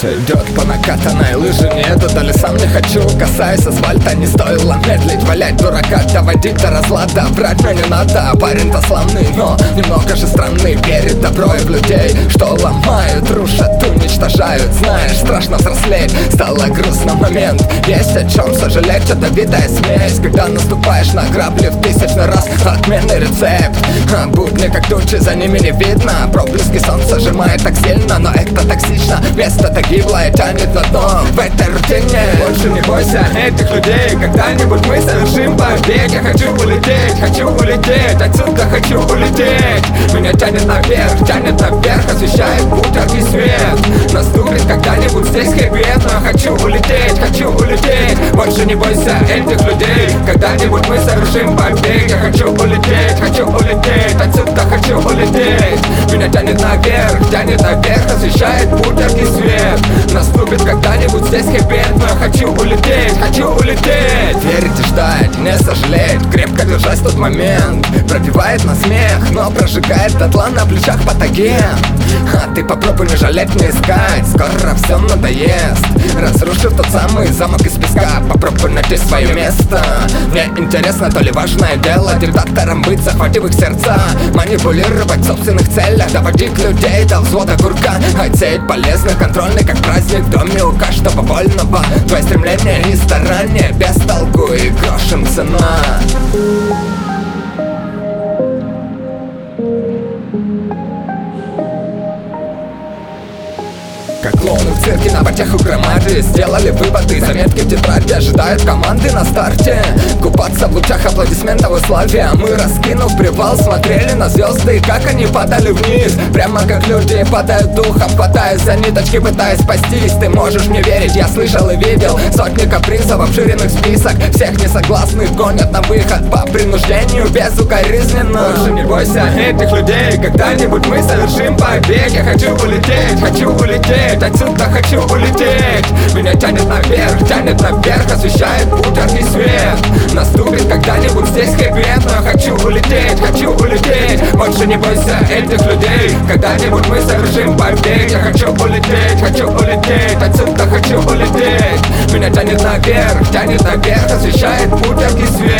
Сердце идет по накатанной лыжи. Не это дали сам не хочу. Касаясь асфальта не стоило медлить. Валять дурака, доводить до разлада. Врать мне не надо, парень-то славный Но немного же странный. Верит добро и в момент. Есть о чем сожалеть, это видая смесь. Когда наступаешь на грабли в тысячный раз Отменный рецепт. А Бубни как тучи, за ними не видно. Проблески солнца сжимает так сильно Но это токсично, место-то гиблое Тянет на дно в этой рутине Больше не бойся этих людей. Когда-нибудь мы совершим побег. Я хочу улететь, хочу улететь. Отсюда хочу улететь. Меня тянет наверх, тянет наверх Освещает путь свет Наступит когда-нибудь здесь хэппи Но хочу улететь, хочу улететь. Больше не бойся этих людей Когда-нибудь мы совершим побег. Я хочу улететь, хочу улететь Отсюда хочу улететь. Меня тянет наверх, тянет наверх Освещает путь яркий свет. Наступит когда-нибудь здесь хэппи Но хочу улететь, хочу улететь. Верить и ждать, не сожалеть Крепко держать тот момент. Пробивает на смех, но прожигает дотла на плечах патоген А ты попробуй не жалеть, не искать. Скоро все надоест. Разрушив тот самый замок из песка. Попробуй найти свое место. Мне интересно, то ли важное дело Диктатором быть, захватив их сердца. Манипулировать в собственных целях. Доводить людей до взвода курка. Отсеять полезно, контрольный как праздник В доме у каждого вольного Твои стремления и старания. Без толку и грошем цена. Как цирке на потеху громады Сделали выводы, заметки в тетради Ожидают команды на старте. Купаться в лучах аплодисментов и славе мы, раскинув привал, смотрели на звезды Как они падали вниз. Прямо как люди падают духом Хватаясь за ниточки, пытаясь спастись. Ты можешь мне верить, я слышал и видел Сотни капризов, обширенных список. Всех несогласных гонят на выход По принуждению, безукоризненно. Больше не бойся этих людей Когда-нибудь мы совершим побег. Я хочу улететь, хочу улететь Отсюда хочу улететь Меня тянет наверх, тянет наверх Освещает путь свет. Наступит когда-нибудь здесь хэппи Но я хочу улететь, хочу улететь. Больше не бойся этих людей Когда-нибудь мы совершим побег. Я хочу улететь, хочу улететь Отсюда хочу улететь. Меня тянет наверх, тянет наверх Освещает путь свет